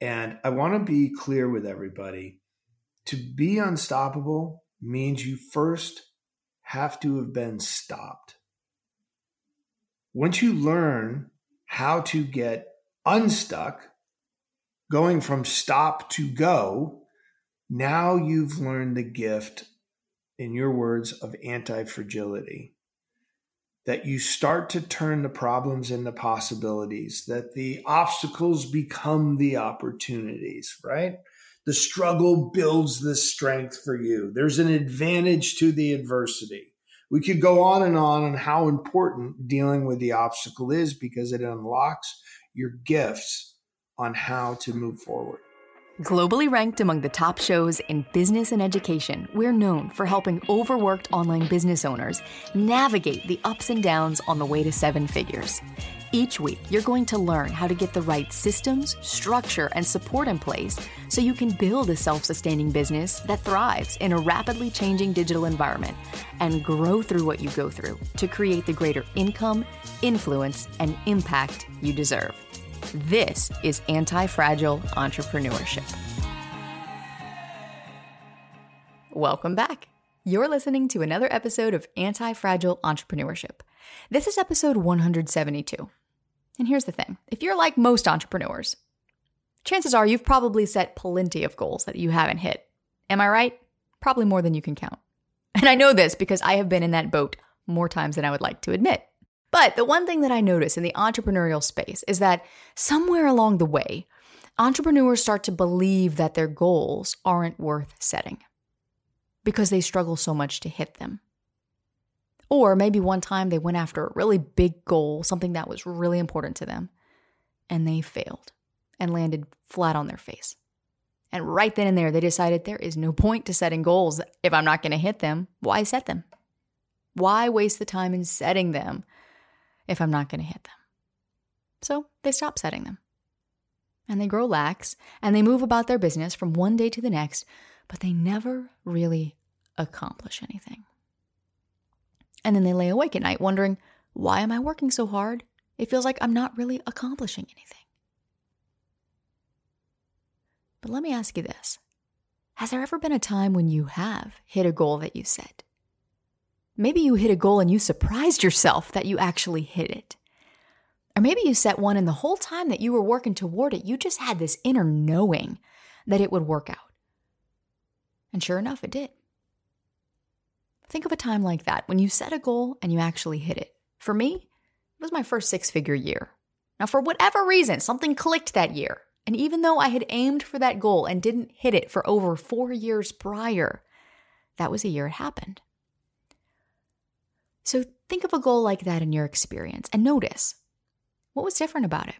And I want to be clear with everybody to be unstoppable means you first have to have been stopped. Once you learn how to get unstuck, going from stop to go, now you've learned the gift, in your words, of anti fragility. That you start to turn the problems into possibilities, that the obstacles become the opportunities, right? The struggle builds the strength for you. There's an advantage to the adversity. We could go on and on on how important dealing with the obstacle is because it unlocks your gifts on how to move forward. Globally ranked among the top shows in business and education, we're known for helping overworked online business owners navigate the ups and downs on the way to seven figures. Each week, you're going to learn how to get the right systems, structure, and support in place so you can build a self sustaining business that thrives in a rapidly changing digital environment and grow through what you go through to create the greater income, influence, and impact you deserve. This is Anti Fragile Entrepreneurship. Welcome back. You're listening to another episode of Anti Fragile Entrepreneurship. This is episode 172. And here's the thing if you're like most entrepreneurs, chances are you've probably set plenty of goals that you haven't hit. Am I right? Probably more than you can count. And I know this because I have been in that boat more times than I would like to admit. But the one thing that I notice in the entrepreneurial space is that somewhere along the way, entrepreneurs start to believe that their goals aren't worth setting because they struggle so much to hit them. Or maybe one time they went after a really big goal, something that was really important to them, and they failed and landed flat on their face. And right then and there, they decided there is no point to setting goals if I'm not going to hit them. Why set them? Why waste the time in setting them if I'm not going to hit them. So they stop setting them. And they grow lax and they move about their business from one day to the next, but they never really accomplish anything. And then they lay awake at night wondering, why am I working so hard? It feels like I'm not really accomplishing anything. But let me ask you this Has there ever been a time when you have hit a goal that you set? Maybe you hit a goal and you surprised yourself that you actually hit it. Or maybe you set one and the whole time that you were working toward it, you just had this inner knowing that it would work out. And sure enough, it did. Think of a time like that when you set a goal and you actually hit it. For me, it was my first six figure year. Now, for whatever reason, something clicked that year. And even though I had aimed for that goal and didn't hit it for over four years prior, that was a year it happened. So think of a goal like that in your experience and notice what was different about it.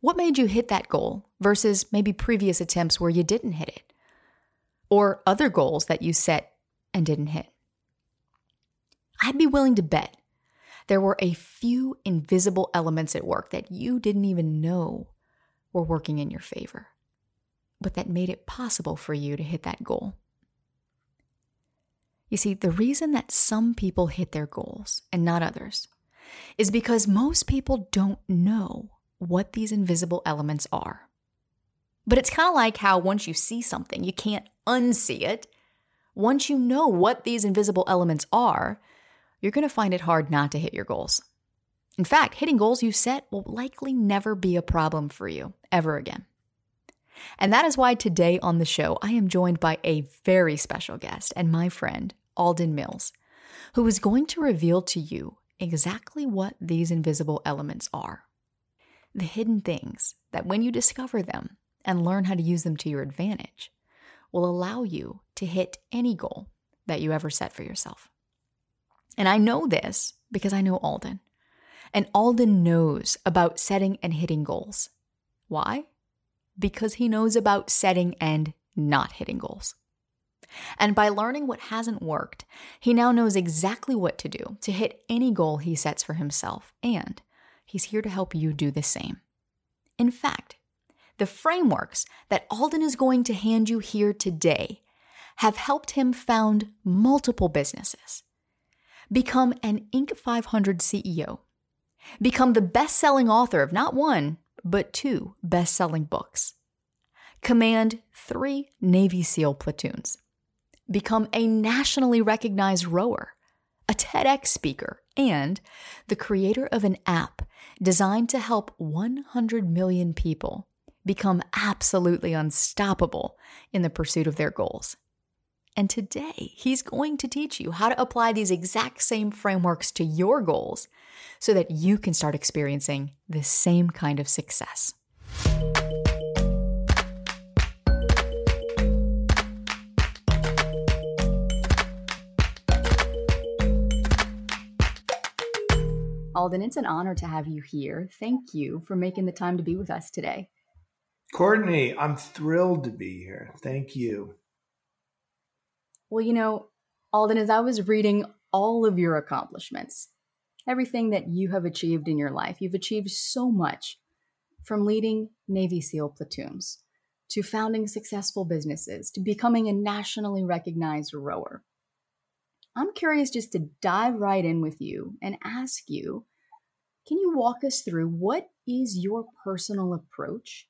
What made you hit that goal versus maybe previous attempts where you didn't hit it? Or other goals that you set and didn't hit? I'd be willing to bet there were a few invisible elements at work that you didn't even know were working in your favor, but that made it possible for you to hit that goal. You see, the reason that some people hit their goals and not others is because most people don't know what these invisible elements are. But it's kind of like how once you see something, you can't unsee it. Once you know what these invisible elements are, you're going to find it hard not to hit your goals. In fact, hitting goals you set will likely never be a problem for you ever again. And that is why today on the show, I am joined by a very special guest and my friend, Alden Mills, who is going to reveal to you exactly what these invisible elements are. The hidden things that, when you discover them and learn how to use them to your advantage, will allow you to hit any goal that you ever set for yourself. And I know this because I know Alden. And Alden knows about setting and hitting goals. Why? Because he knows about setting and not hitting goals. And by learning what hasn't worked, he now knows exactly what to do to hit any goal he sets for himself, and he's here to help you do the same. In fact, the frameworks that Alden is going to hand you here today have helped him found multiple businesses, become an Inc. 500 CEO, become the best selling author of not one, but two best selling books, command three Navy SEAL platoons, become a nationally recognized rower, a TEDx speaker, and the creator of an app designed to help 100 million people become absolutely unstoppable in the pursuit of their goals. And today, he's going to teach you how to apply these exact same frameworks to your goals so that you can start experiencing the same kind of success. Alden, it's an honor to have you here. Thank you for making the time to be with us today. Courtney, I'm thrilled to be here. Thank you. Well, you know, Alden, as I was reading all of your accomplishments, everything that you have achieved in your life, you've achieved so much from leading Navy SEAL platoons to founding successful businesses to becoming a nationally recognized rower. I'm curious just to dive right in with you and ask you can you walk us through what is your personal approach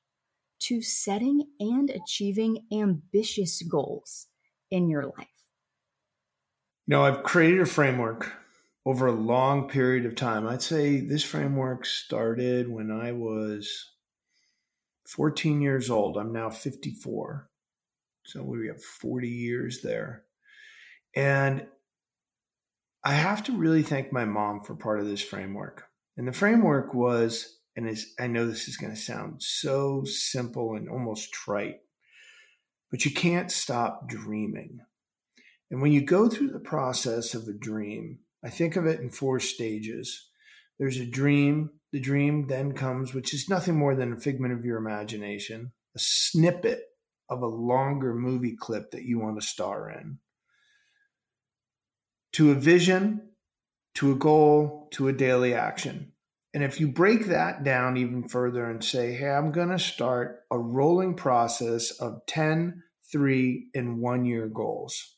to setting and achieving ambitious goals in your life? You know, I've created a framework over a long period of time. I'd say this framework started when I was 14 years old. I'm now 54. So we have 40 years there. And I have to really thank my mom for part of this framework. And the framework was and is, I know this is going to sound so simple and almost trite, but you can't stop dreaming. And when you go through the process of a dream, I think of it in four stages. There's a dream. The dream then comes, which is nothing more than a figment of your imagination, a snippet of a longer movie clip that you want to star in, to a vision, to a goal, to a daily action. And if you break that down even further and say, hey, I'm going to start a rolling process of 10, three, and one year goals.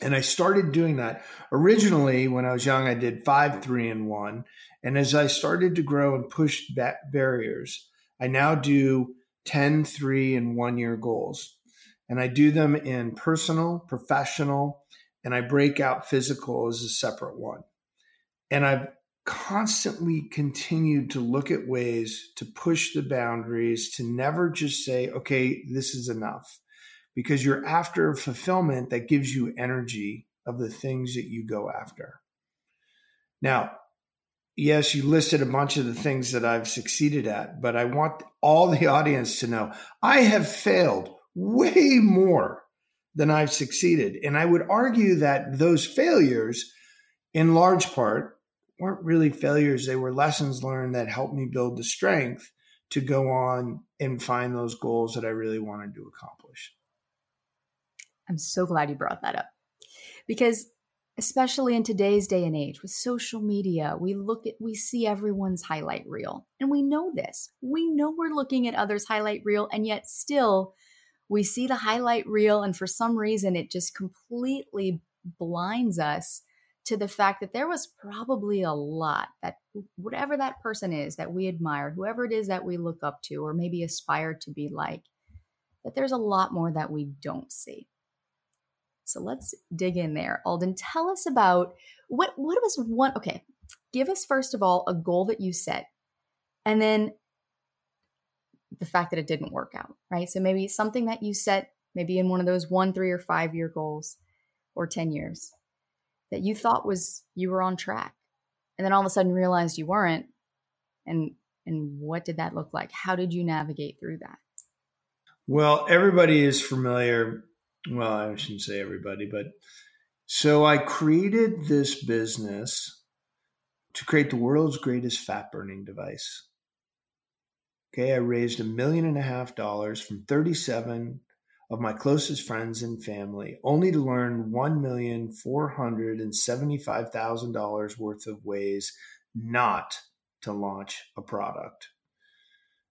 And I started doing that. Originally, when I was young, I did five, three, and one. And as I started to grow and push back barriers, I now do 10, three, and one year goals. And I do them in personal, professional, and I break out physical as a separate one. And I've constantly continued to look at ways to push the boundaries, to never just say, okay, this is enough, because you're after fulfillment that gives you energy of the things that you go after. Now, yes, you listed a bunch of the things that I've succeeded at, but I want all the audience to know I have failed way more than I've succeeded. And I would argue that those failures, in large part, weren't really failures. They were lessons learned that helped me build the strength to go on and find those goals that I really wanted to accomplish. I'm so glad you brought that up because especially in today's day and age with social media, we look at we see everyone's highlight reel and we know this. We know we're looking at others' highlight reel and yet still we see the highlight reel and for some reason it just completely blinds us to the fact that there was probably a lot that whatever that person is that we admire, whoever it is that we look up to, or maybe aspire to be like, that there's a lot more that we don't see. So let's dig in there. Alden, tell us about what what was one okay, give us first of all a goal that you set and then the fact that it didn't work out, right? So maybe something that you set maybe in one of those 1, 3 or 5 year goals or 10 years that you thought was you were on track and then all of a sudden realized you weren't and and what did that look like? How did you navigate through that? Well everybody is familiar well i shouldn't say everybody but so i created this business to create the world's greatest fat burning device. Okay i raised a million and a half dollars from 37 of my closest friends and family, only to learn $1,475,000 worth of ways not to launch a product.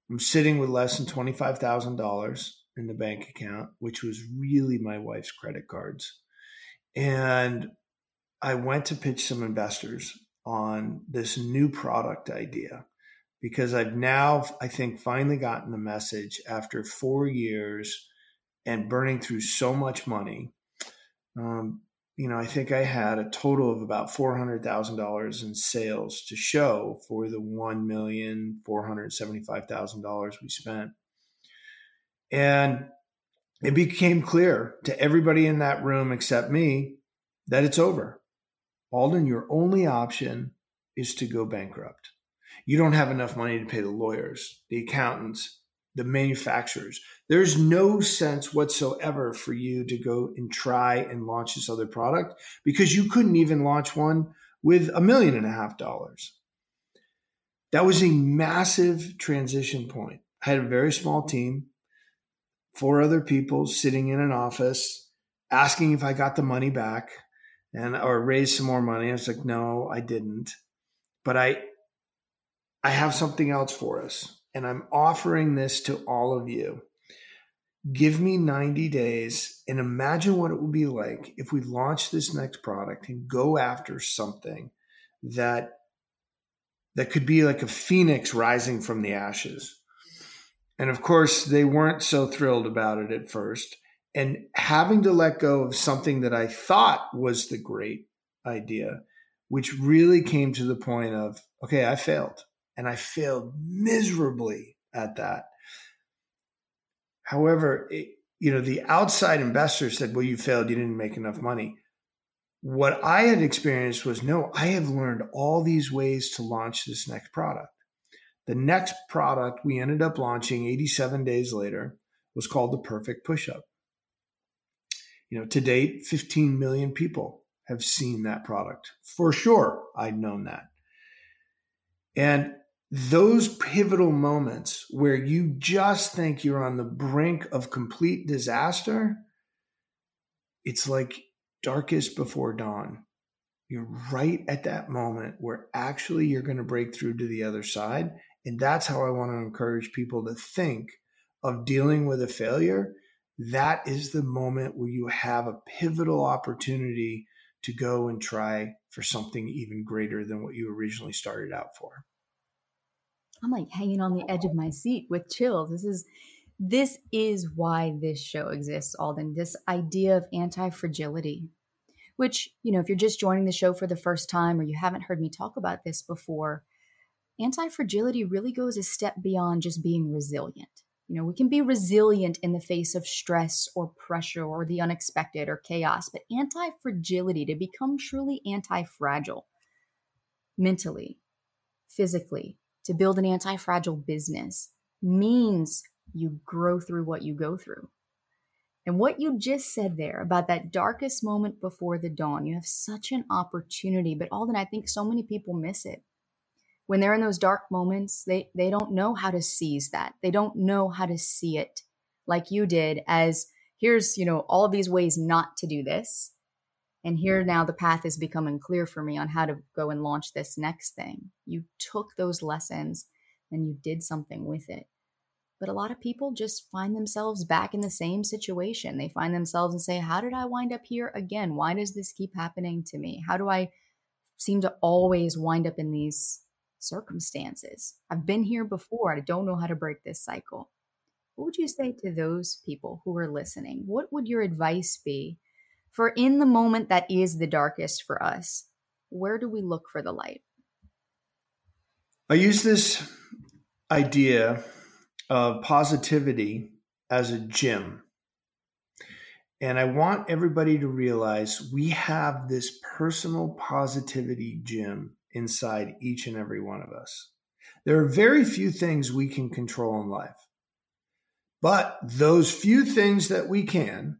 I'm sitting with less than $25,000 in the bank account, which was really my wife's credit cards. And I went to pitch some investors on this new product idea because I've now, I think, finally gotten the message after four years and burning through so much money. Um, you know, I think I had a total of about four hundred thousand dollars in sales to show for the one million four hundred seventy-five thousand dollars we spent, and it became clear to everybody in that room except me that it's over. Alden, your only option is to go bankrupt. You don't have enough money to pay the lawyers, the accountants, the manufacturers. There's no sense whatsoever for you to go and try and launch this other product because you couldn't even launch one with a million and a half dollars. That was a massive transition point. I had a very small team, four other people sitting in an office asking if I got the money back and or raise some more money. I was like, no, I didn't. But I I have something else for us. And I'm offering this to all of you. Give me 90 days and imagine what it would be like if we launch this next product and go after something that that could be like a phoenix rising from the ashes. And of course, they weren't so thrilled about it at first and having to let go of something that I thought was the great idea, which really came to the point of, okay, I failed and I failed miserably at that. However, it, you know, the outside investor said, well, you failed, you didn't make enough money. What I had experienced was no, I have learned all these ways to launch this next product. The next product we ended up launching 87 days later was called the Perfect Push Up. You know, to date, 15 million people have seen that product. For sure, I'd known that. And those pivotal moments where you just think you're on the brink of complete disaster, it's like darkest before dawn. You're right at that moment where actually you're going to break through to the other side. And that's how I want to encourage people to think of dealing with a failure that is the moment where you have a pivotal opportunity to go and try for something even greater than what you originally started out for. I'm like hanging on the edge of my seat with chills. This is this is why this show exists, Alden. This idea of anti-fragility. Which, you know, if you're just joining the show for the first time or you haven't heard me talk about this before, anti-fragility really goes a step beyond just being resilient you know, we can be resilient in the face of stress or pressure or the unexpected or chaos, but anti fragility, to become truly anti fragile mentally, physically, to build an anti fragile business means you grow through what you go through. And what you just said there about that darkest moment before the dawn, you have such an opportunity. But Alden, I think so many people miss it when they're in those dark moments, they, they don't know how to seize that. They don't know how to see it like you did as here's, you know, all these ways not to do this. And here now the path is becoming clear for me on how to go and launch this next thing. You took those lessons and you did something with it. But a lot of people just find themselves back in the same situation. They find themselves and say, How did I wind up here again? Why does this keep happening to me? How do I seem to always wind up in these circumstances. I've been here before. I don't know how to break this cycle. What would you say to those people who are listening? What would your advice be for in the moment that is the darkest for us? Where do we look for the light? I use this idea of positivity as a gym. And I want everybody to realize we have this personal positivity gym inside each and every one of us. There are very few things we can control in life. But those few things that we can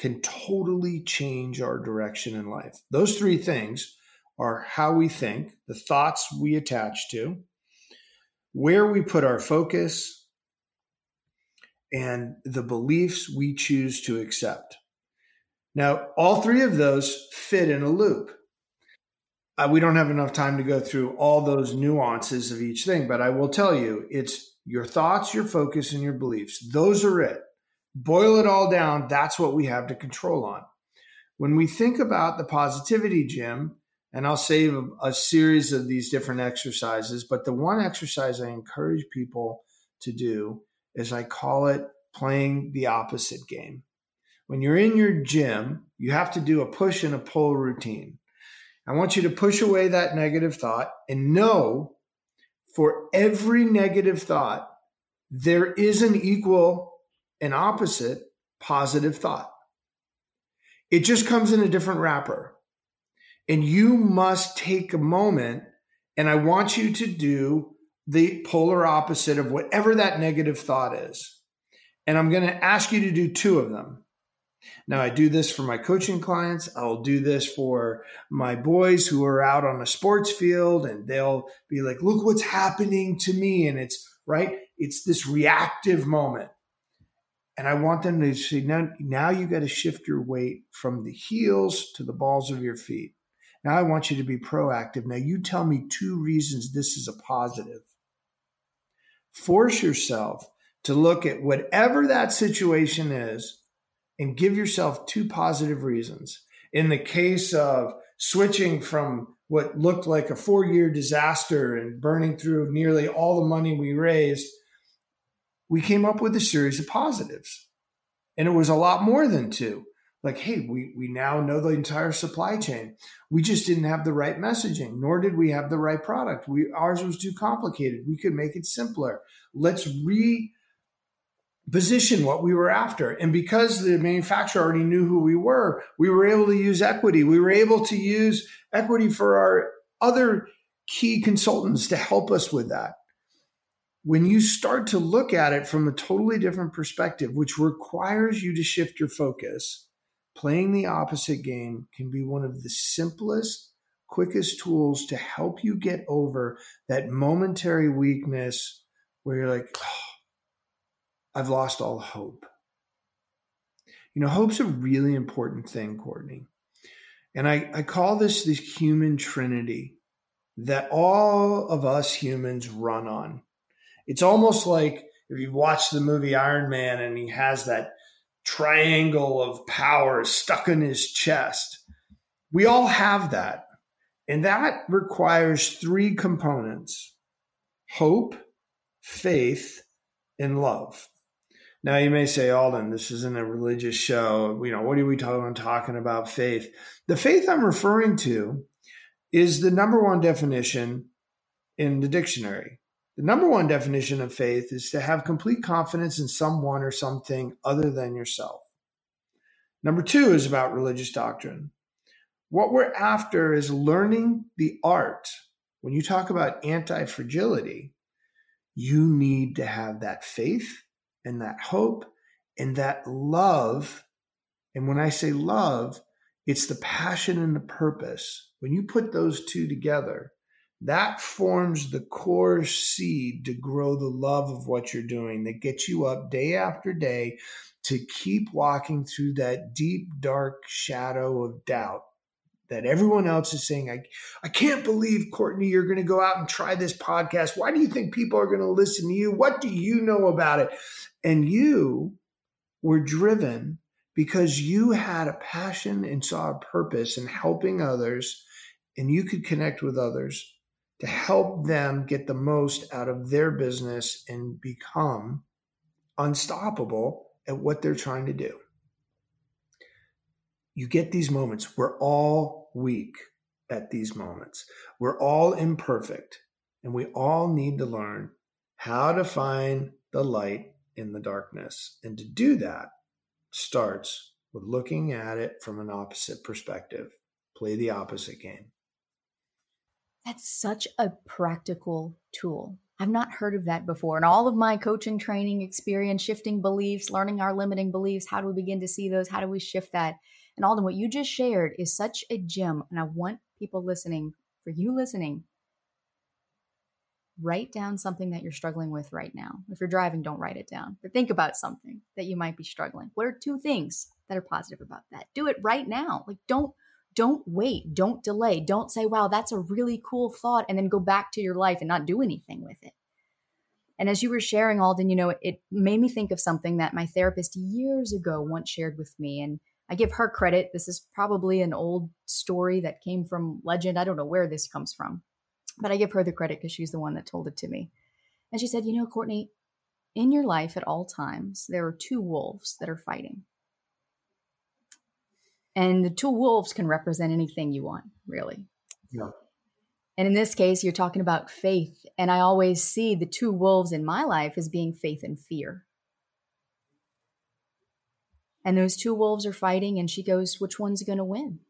can totally change our direction in life. Those three things are how we think, the thoughts we attach to, where we put our focus, and the beliefs we choose to accept. Now, all three of those fit in a loop uh, we don't have enough time to go through all those nuances of each thing, but I will tell you it's your thoughts, your focus, and your beliefs. Those are it. Boil it all down. That's what we have to control on. When we think about the positivity gym, And I'll save a, series of these different exercises. But the one exercise I encourage people to do is I call it playing the opposite game. When you're in your gym, you have to do a push and a pull routine. I want you to push away that negative thought and know for every negative thought, there is an equal and opposite positive thought. It just comes in a different wrapper. And you must take a moment, and I want you to do the polar opposite of whatever that negative thought is. And I'm going to ask you to do two of them. Now, I do this for my coaching clients. I'll do this for my boys who are out on a sports field and they'll be like, look what's happening to me. And it's right, it's this reactive moment. And I want them to see now, now you got to shift your weight from the heels to the balls of your feet. Now I want you to be proactive. Now you tell me two reasons this is a positive. Force yourself to look at whatever that situation is and give yourself two positive reasons. In the case of switching from what looked like a four year disaster and burning through nearly all the money we raised we came up with a series of positives. And it was a lot more than two. Like, hey, we, we now know the entire supply chain. We just didn't have the right messaging, nor did we have the right product. We ours was too complicated. We could make it simpler. Let's re position what we were after. And because the manufacturer already knew who we were, we were able to use equity. We were able to use equity for our other key consultants to help us with that when you start to look at it from a totally different perspective, which requires you to shift your focus, playing the opposite game can be one of the simplest, quickest tools to help you get over that momentary weakness where you're like, oh, I've lost all hope. You know, hope's a really important thing, Courtney. And I, I call this the human trinity that all of us humans run on it's almost like if you've watched the movie Iron Man and he has that triangle of power stuck in his chest. We all have that. And that requires three components hope, faith, and love. Now you may say, Alden, this isn't a religious show. You know, what are we talking, talking about faith? The faith I'm referring to is the number one definition in the dictionary. The number one definition of faith is to have complete confidence in someone or something other than yourself. Number two is about religious doctrine. What we're after is learning the art. When you talk about anti fragility, you need to have that faith and that hope and that love. And when I say love, it's the passion and the purpose. When you put those two together, that forms the core seed to grow the love of what you're doing that gets you up day after day to keep walking through that deep, dark shadow of doubt that everyone else is saying, I, I can't believe, Courtney, you're going to go out and try this podcast. Why do you think people are going to listen to you? What do you know about it? And you were driven because you had a passion and saw a purpose in helping others, and you could connect with others to help them get the most out of their business and become unstoppable at what they're trying to do. You get these moments. We're all weak at these moments. We're all imperfect, and we all need to learn how to find the light in the darkness. And to do that starts with looking at it from an opposite perspective. Play the opposite game. That's such a practical tool. I've not heard of that before. And all of my coaching training experience, shifting beliefs, learning our limiting beliefs, how do we begin to see those? How do we shift that? And Alden, what you just shared is such a gem. And I want people listening, for you listening, write down something that you're struggling with right now. If you're driving, don't write it down, but think about something that you might be struggling. What are two things that are positive about that? Do it right now. Like, don't don't wait, don't delay, don't say, wow, that's a really cool thought, and then go back to your life and not do anything with it. And as you were sharing, Alden, you know, it made me think of something that my therapist years ago once shared with me. And I give her credit. This is probably an old story that came from legend. I don't know where this comes from, but I give her the credit because she's the one that told it to me. And she said, You know, Courtney, in your life at all times, there are two wolves that are fighting. And the two wolves can represent anything you want, really. Yeah. And in this case, you're talking about faith. And I always see the two wolves in my life as being faith and fear. And those two wolves are fighting, and she goes, Which one's going to win?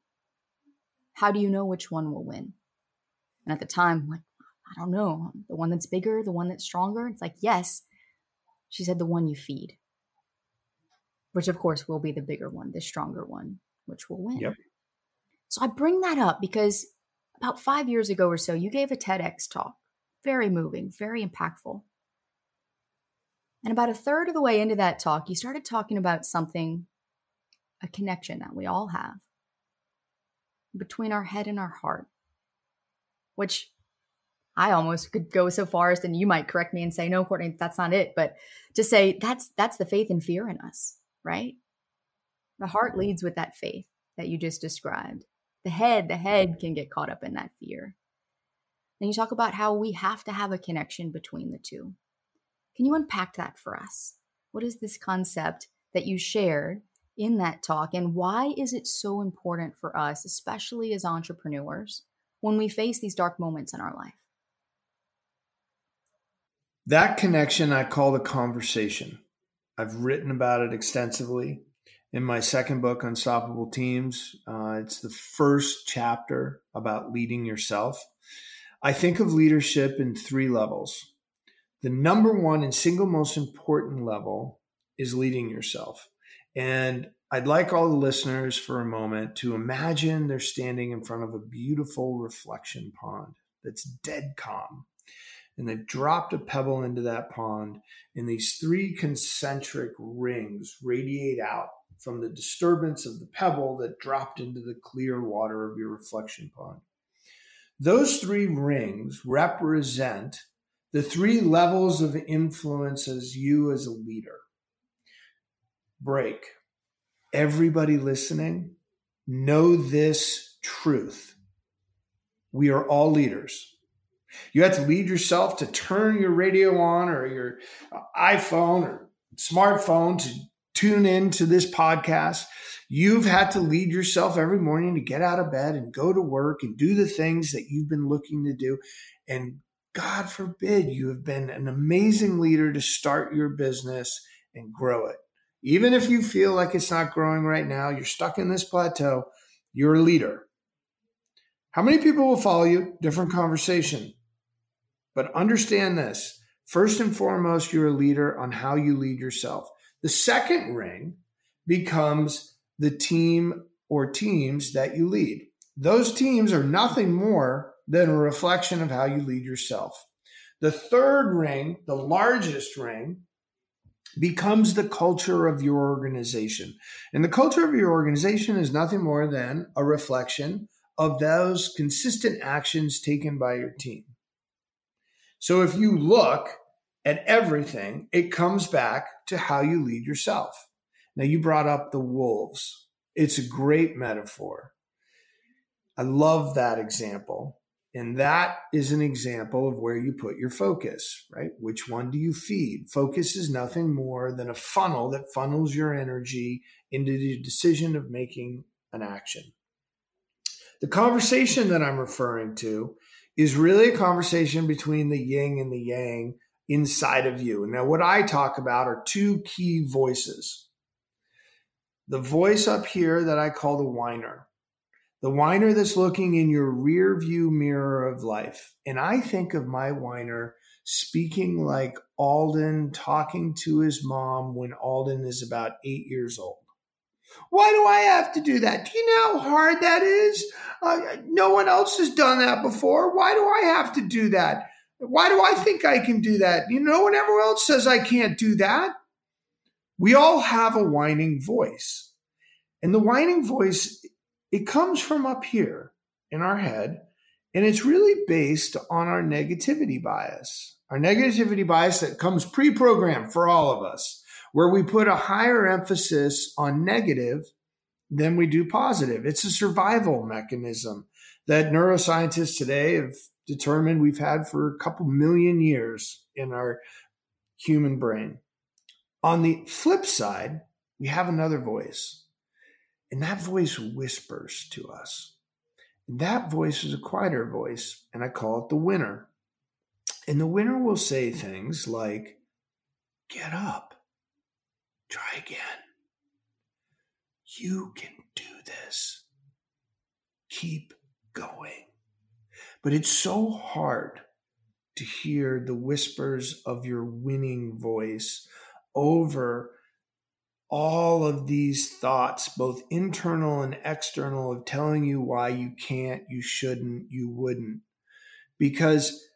How do you know which one will win? And at the time, I'm like, I don't know. The one that's bigger, the one that's stronger? It's like, Yes. She said, The one you feed, which of course will be the bigger one, the stronger one, which will win. Yep. So I bring that up because about five years ago or so, you gave a TEDx talk. Very moving, very impactful. And about a third of the way into that talk, you started talking about something, a connection that we all have between our head and our heart, which I almost could go so far as, and you might correct me and say, no, Courtney, that's not it. But to say that's that's the faith and fear in us, right? The heart leads with that faith that you just described. The head, the head can get caught up in that fear. And you talk about how we have to have a connection between the two. Can you unpack that for us? What is this concept that you shared in that talk, and why is it so important for us, especially as entrepreneurs, when we face these dark moments in our life? That connection I call the conversation. I've written about it extensively in my second book, Unstoppable Teams. Uh, it's the first chapter about leading yourself. I think of leadership in three levels the number one and single most important level is leading yourself. And I'd like all the listeners for a moment to imagine they're standing in front of a beautiful reflection pond that's dead calm. And they've dropped a pebble into that pond, and these three concentric rings radiate out from the disturbance of the pebble that dropped into the clear water of your reflection pond. Those three rings represent the three levels of influence as you as a leader. Break. Everybody listening, know this truth. We are all leaders. You have to lead yourself to turn your radio on or your iPhone or smartphone to tune in to this podcast. You've had to lead yourself every morning to get out of bed and go to work and do the things that you've been looking to do. And God forbid you have been an amazing leader to start your business and grow it. Even if you feel like it's not growing right now, you're stuck in this plateau, you're a leader. How many people will follow you? Different conversation. But understand this first and foremost, you're a leader on how you lead yourself. The second ring becomes the team or teams that you lead. Those teams are nothing more than a reflection of how you lead yourself. The third ring, the largest ring, becomes the culture of your organization. And the culture of your organization is nothing more than a reflection of those consistent actions taken by your team. So if you look at everything, it comes back to how you lead yourself. Now, you brought up the wolves. It's a great metaphor. I love that example and that is an example of where you put your focus, right? Which one do you feed? Focus is nothing more than a funnel that funnels your energy into the decision of making an action. The conversation that I'm referring to is really a conversation between the yin and the yang inside of you. Now, what I talk about are two key voices. The voice up here that I call the whiner the whiner that's looking in your rear view mirror of life. And I think of my whiner speaking like Alden talking to his mom when Alden is about eight years old. Why do I have to do that? Do you know how hard that is? Uh, no one else has done that before. Why do I have to do that? Why do I think I can do that? You know, when everyone else says I can't do that. We all have a whining voice. And the whining voice it comes from up here in our head, and it's really based on our negativity bias. Our negativity bias that comes pre programmed for all of us, where we put a higher emphasis on negative than we do positive. It's a survival mechanism that neuroscientists today have determined we've had for a couple million years in our human brain. On the flip side, we have another voice, and that voice whispers to us. And that voice is a quieter voice, and I call it the winner. And the winner will say things like, Get up, try again. You can do this. Keep going. But it's so hard to hear the whispers of your winning voice over all of these thoughts, both internal and external, of telling you why you can't, you shouldn't, you wouldn't. Because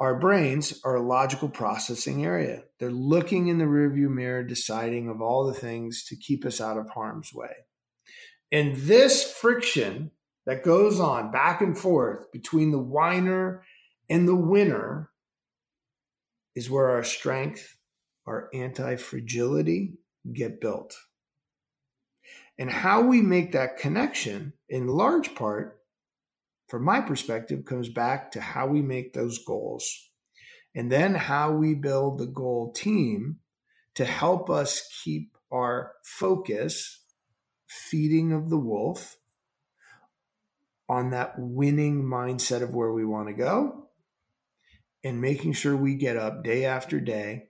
our brains are a logical processing area. They're looking in the rearview mirror, deciding of all the things to keep us out of harm's way. And this friction that goes on back and forth between the whiner and the winner is where our strength, our anti fragility get built. And how we make that connection, in large part, from my perspective, comes back to how we make those goals. And then how we build the goal team to help us keep our focus feeding of the wolf on that winning mindset of where we want to go and making sure we get up day after day,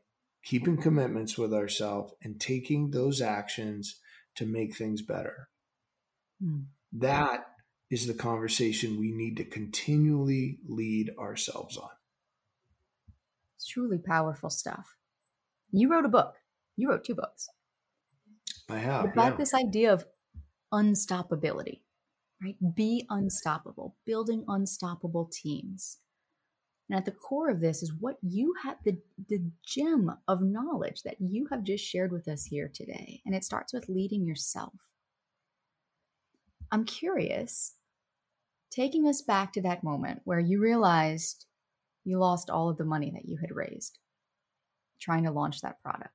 keeping commitments with ourselves and taking those actions to make things better. Mm. That is the conversation we need to continually lead ourselves on. It's truly powerful stuff. You wrote a book. You wrote two books. I have. About yeah. this idea of unstoppability right? Be unstoppable, building unstoppable teams. And at the core of this is what you have the, the gem of knowledge that you have just shared with us here today. And it starts with leading yourself. I'm curious, taking us back to that moment where you realized you lost all of the money that you had raised trying to launch that product.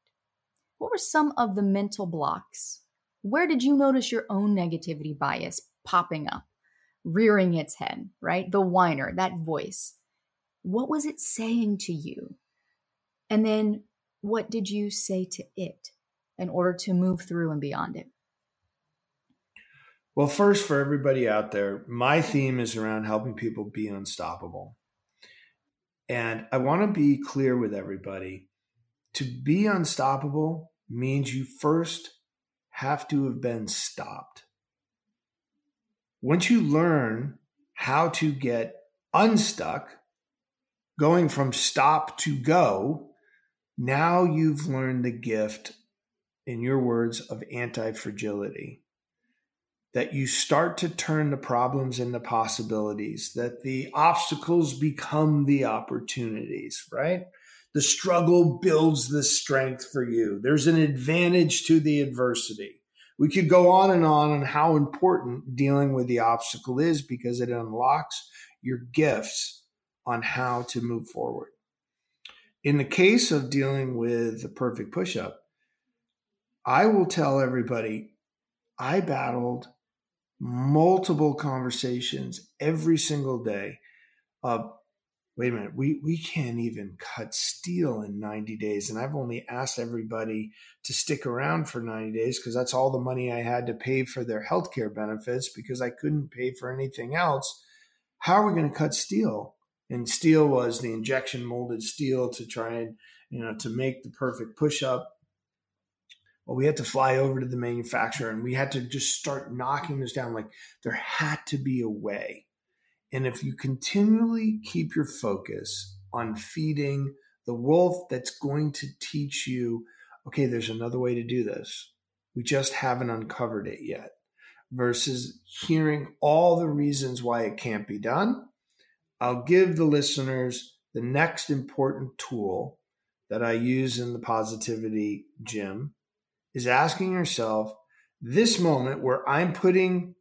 What were some of the mental blocks? Where did you notice your own negativity bias popping up, rearing its head, right? The whiner, that voice. What was it saying to you? And then what did you say to it in order to move through and beyond it? Well, first, for everybody out there, my theme is around helping people be unstoppable. And I want to be clear with everybody to be unstoppable means you first have to have been stopped once you learn how to get unstuck, going from stop to go, now you've learned the gift, in your words, of anti fragility. That you start to turn the problems into possibilities, that the obstacles become the opportunities, right? The struggle builds the strength for you. There's an advantage to the adversity we could go on and on on how important dealing with the obstacle is because it unlocks your gifts on how to move forward. In the case of dealing with the perfect push up, I will tell everybody I battled multiple conversations every single day of wait a minute, we, we can't even cut steel in 90 days. And I've only asked everybody to stick around for 90 days because that's all the money I had to pay for their healthcare benefits because I couldn't pay for anything else. How are we going to cut steel? And steel was the injection molded steel to try and, you know, to make the perfect push up. Well, we had to fly over to the manufacturer and we had to just start knocking this down. Like there had to be a way and if you continually keep your focus on feeding the wolf that's going to teach you, okay, there's another way to do this. We just haven't uncovered it yet, versus hearing all the reasons why it can't be done, I'll give the listeners the next important tool that I use in the positivity gym is asking yourself this moment where I'm putting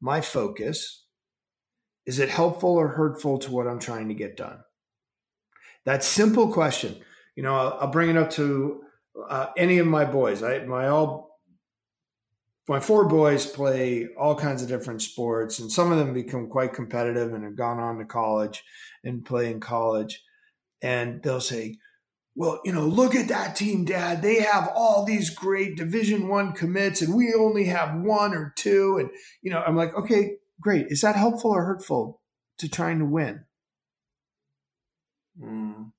my focus is it helpful or hurtful to what I'm trying to get done? That simple question. You know, I'll, I'll bring it up to uh, any of my boys. I, my all my four boys play all kinds of different sports, and some of them become quite competitive and have gone on to college and play in college. And they'll say, well, you know, look at that team, Dad. They have all these great Division One commits, and we only have one or two. And you know, I'm like, okay, great. Is that helpful or hurtful to trying to win? Mm.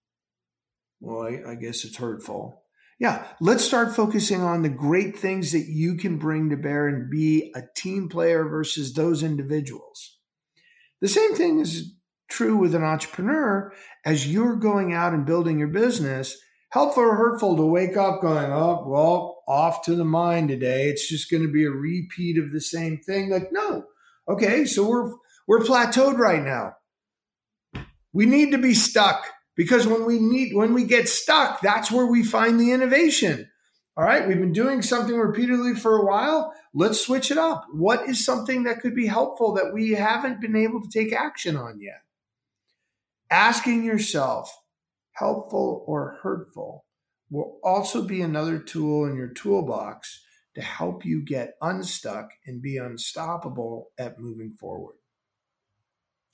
Well, I, I guess it's hurtful. Yeah, let's start focusing on the great things that you can bring to bear and be a team player versus those individuals. The same thing is true with an entrepreneur as you're going out and building your business. Helpful or hurtful to wake up going, oh, well, off to the mine today. It's just going to be a repeat of the same thing. Like, no. Okay, so we're we're plateaued right now. We need to be stuck because when we need when we get stuck that's where we find the innovation. All right we've been doing something repeatedly for a while. Let's switch it up. What is something that could be helpful that we haven't been able to take action on yet? Asking yourself helpful or hurtful will also be another tool in your toolbox to help you get unstuck and be unstoppable at moving forward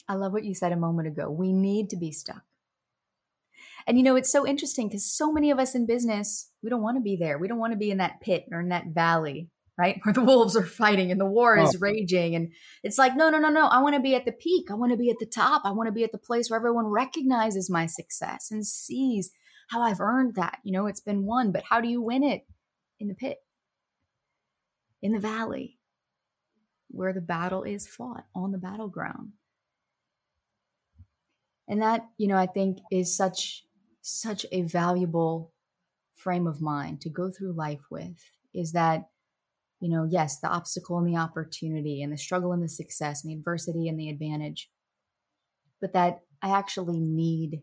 I love what you said a moment ago. We need to be stuck. And you know, it's so interesting because so many of us in business, we don't want to be there. We don't want to be in that pit or in that valley, right? Where the wolves are fighting and the war is oh. raging. And it's like, no, no, no, no. I want to be at the peak. I want to be at the top. I want to be at the place where everyone recognizes my success and sees how I've earned that. You know, it's been won, but how do you win it? In the pit, in the valley, where the battle is fought on the battleground. And that, you know, I think is such such a valuable frame of mind to go through life with is that you know yes the obstacle and the opportunity and the struggle and the success and the adversity and the advantage but that i actually need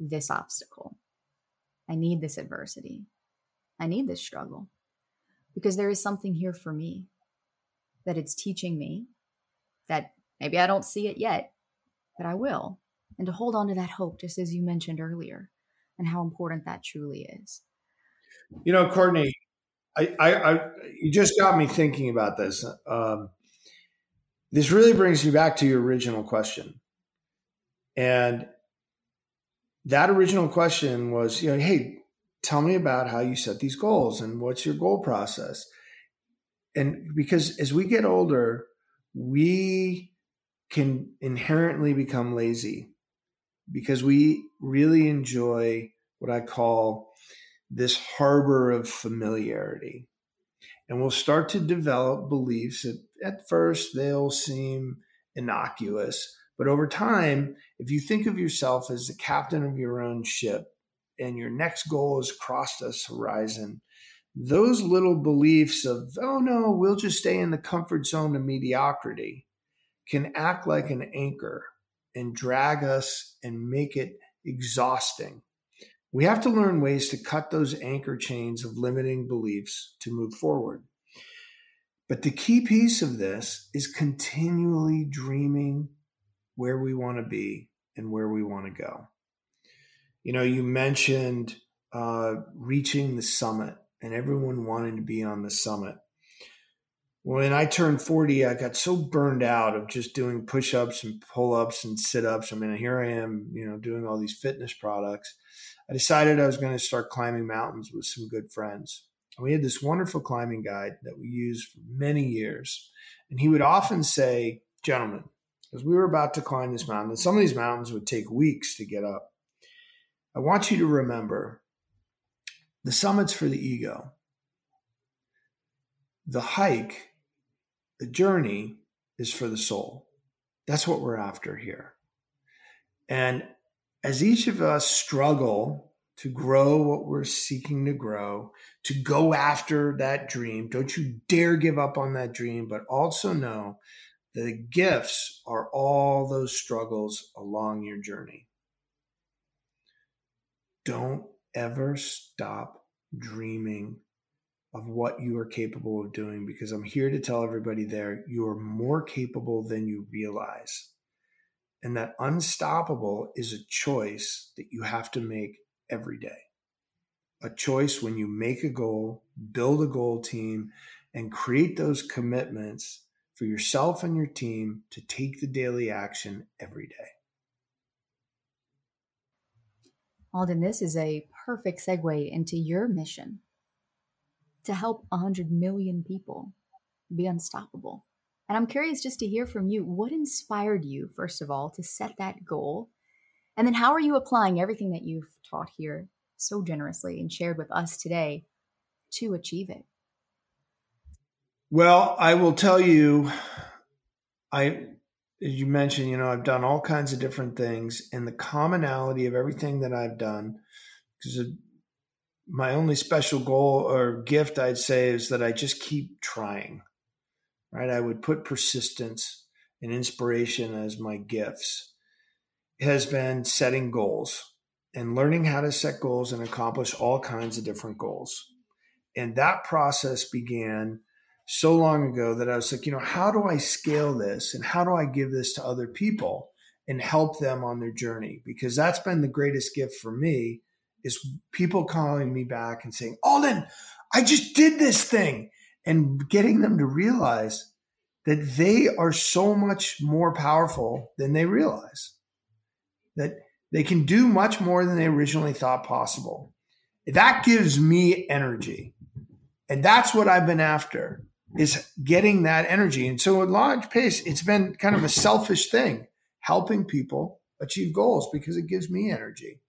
this obstacle. I need this adversity. I need this struggle because there is something here for me that it's teaching me that maybe i don't see it yet but i will and to hold on to that hope just as you mentioned earlier and how important that truly is. You know, Courtney, I, I, I you just got me thinking about this. Um, this really brings me back to your original question, and that original question was, you know, hey, tell me about how you set these goals and what's your goal process. And because as we get older, we can inherently become lazy because we really enjoy what I call this harbor of familiarity. And we'll start to develop beliefs that at first they'll seem innocuous, but over time, if you think of yourself as the captain of your own ship and your next goal is across this horizon, those little beliefs of, oh no, we'll just stay in the comfort zone of mediocrity can act like an anchor and drag us and make it exhausting. We have to learn ways to cut those anchor chains of limiting beliefs to move forward. But the key piece of this is continually dreaming where we want to be and where we want to go. You know, you mentioned uh, reaching the summit and everyone wanting to be on the summit when I turned 40, I got so burned out of just doing push ups and pull ups and sit ups. I mean, here I am, you know, doing all these fitness products. I decided I was going to start climbing mountains with some good friends. And we had this wonderful climbing guide that we used for many years. And he would often say, Gentlemen, as we were about to climb this mountain, and some of these mountains would take weeks to get up, I want you to remember the summit's for the ego. The hike the journey is for the soul. That's what we're after here. And as each of us struggle to grow what we're seeking to grow, to go after that dream, don't you dare give up on that dream, but also know that the gifts are all those struggles along your journey. Don't ever stop dreaming of what you are capable of doing because I'm here to tell everybody there you are more capable than you realize. And that unstoppable is a choice that you have to make every day. A choice when you make a goal, build a goal team, and create those commitments for yourself and your team to take the daily action every day. Alden, this is a perfect segue into your mission to help 100 million people be unstoppable. And I'm curious just to hear from you what inspired you, first of all, to set that goal? And then how are you applying everything that you've taught here so generously and shared with us today to achieve it? Well, I will tell you, I, as you mentioned, you know, I've done all kinds of different things, and the commonality of everything that I've done, because my only special goal or gift, I'd say, is that I just keep trying right? I would put persistence and inspiration as my gifts. Has been setting goals and learning how to set goals and accomplish all kinds of different goals. And that process began so long ago that I was like, you know, how do I scale this and how do I give this to other people and help them on their journey? Because that's been the greatest gift for me is people calling me back and saying, Alden, I just did this thing and getting them to realize that they are so much more powerful than they realize, that they can do much more than they originally thought possible. That gives me energy. And that's what I've been after is getting that energy. And so at large pace, it's been kind of a selfish thing, helping people achieve goals because it gives me energy.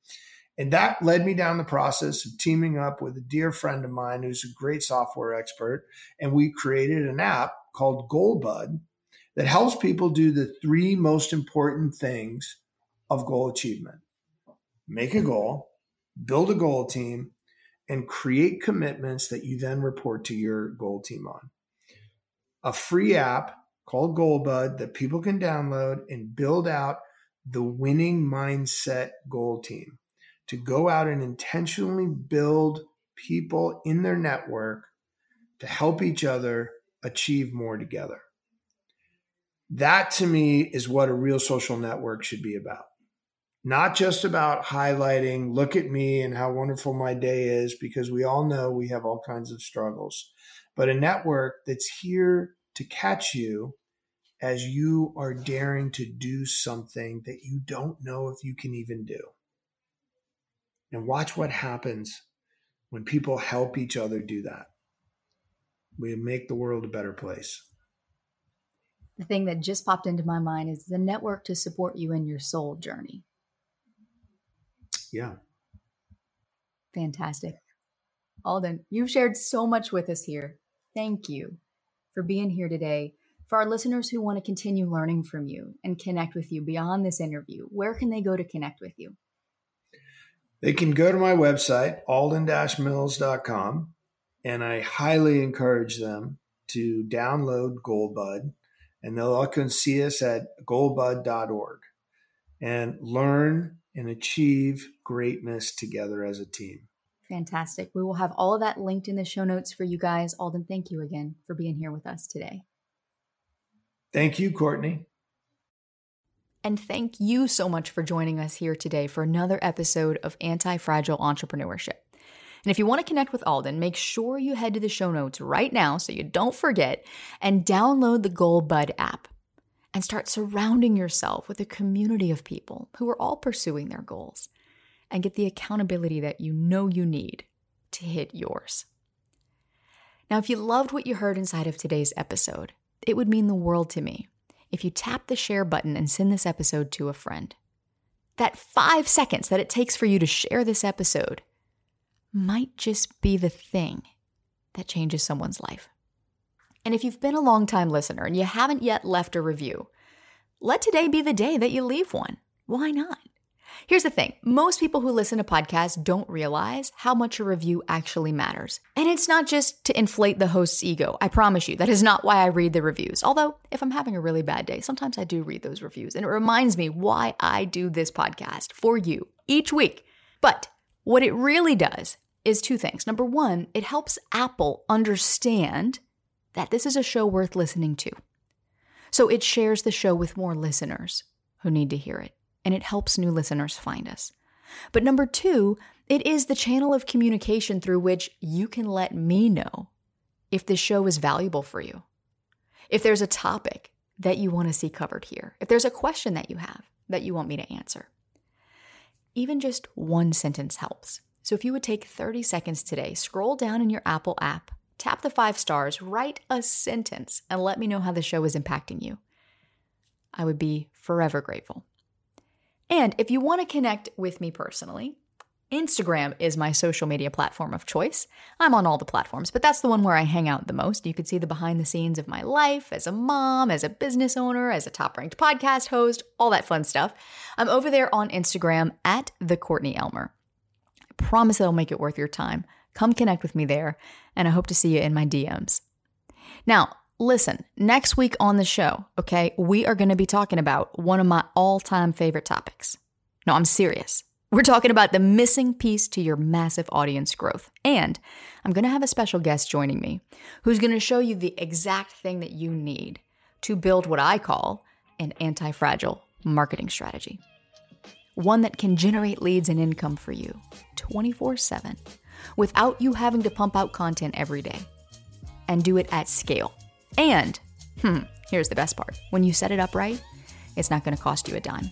And that led me down the process of teaming up with a dear friend of mine who's a great software expert. And we created an app called GoalBud that helps people do the three most important things of goal achievement make a goal, build a goal team, and create commitments that you then report to your goal team on. A free app called GoalBud that people can download and build out the winning mindset goal team to go out and intentionally build people in their network to help each other achieve more together. That to me is what a real social network should be about. Not just about highlighting, look at me and how wonderful my day is, because we all know we have all kinds of struggles, but a network that's here to catch you as you are daring to do something that you don't know if you can even do. And watch what happens when people help each other do that. We make the world a better place. The thing that just popped into my mind is the network to support you in your soul journey. Yeah. Fantastic. Alden, you've shared so much with us here. Thank you for being here today. For our listeners who want to continue learning from you and connect with you beyond this interview, where can they go to connect with you? They can go to my website, alden-mills.com, and I highly encourage them to download GoalBud, and they'll all can see us at goalbud.org and learn and achieve greatness together as a team. Fantastic. We will have all of that linked in the show notes for you guys. Alden, thank you again for being here with us today. Thank you, Courtney. And thank you so much for joining us here today for another episode of Anti Fragile Entrepreneurship. And if you want to connect with Alden, make sure you head to the show notes right now so you don't forget and download the GoalBud app and start surrounding yourself with a community of people who are all pursuing their goals and get the accountability that you know you need to hit yours. Now, if you loved what you heard inside of today's episode, it would mean the world to me if you tap the share button and send this episode to a friend. That five seconds that it takes for you to share this episode might just be the thing that changes someone's life. And if you've been a long-time listener and you haven't yet left a review, let today be the day that you leave one. Why not? Here's the thing most people who listen to podcasts don't realize how much a review actually matters. And it's not just to inflate the host's ego. I promise you, that is not why I read the reviews. Although, if I'm having a really bad day, sometimes I do read those reviews. And it reminds me why I do this podcast for you each week. But what it really does is two things. Number one, it helps Apple understand that this is a show worth listening to. So it shares the show with more listeners who need to hear it and it helps new listeners find us. But number two, it is the channel of communication through which you can let me know if this show is valuable for you, if there's a topic that you want to see covered here, if there's a question that you have that you want me to answer. Even just one sentence helps. So if you would take 30 seconds today, scroll down in your Apple app, tap the five stars, write a sentence, and let me know how the show is impacting you. I would be forever grateful. And if you want to connect with me personally, Instagram is my social media platform of choice. I'm on all the platforms, but that's the one where I hang out the most. You can see the behind the scenes of my life as a mom, as a business owner, as a top ranked podcast host, all that fun stuff. I'm over there on Instagram at the Courtney Elmer. I promise it'll make it worth your time. Come connect with me there, and I hope to see you in my DMs. Now, listen, next week on the show, okay, we are going to be talking about one of my all time favorite topics. No, I'm serious. We're talking about the missing piece to your massive audience growth. And I'm going to have a special guest joining me who's going to show you the exact thing that you need to build what I call an anti fragile marketing strategy. One that can generate leads and income for you 24 7 without you having to pump out content every day and do it at scale. And, hmm, here's the best part when you set it up right, it's not going to cost you a dime.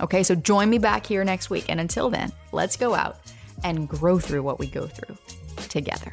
Okay, so join me back here next week. And until then, let's go out and grow through what we go through together.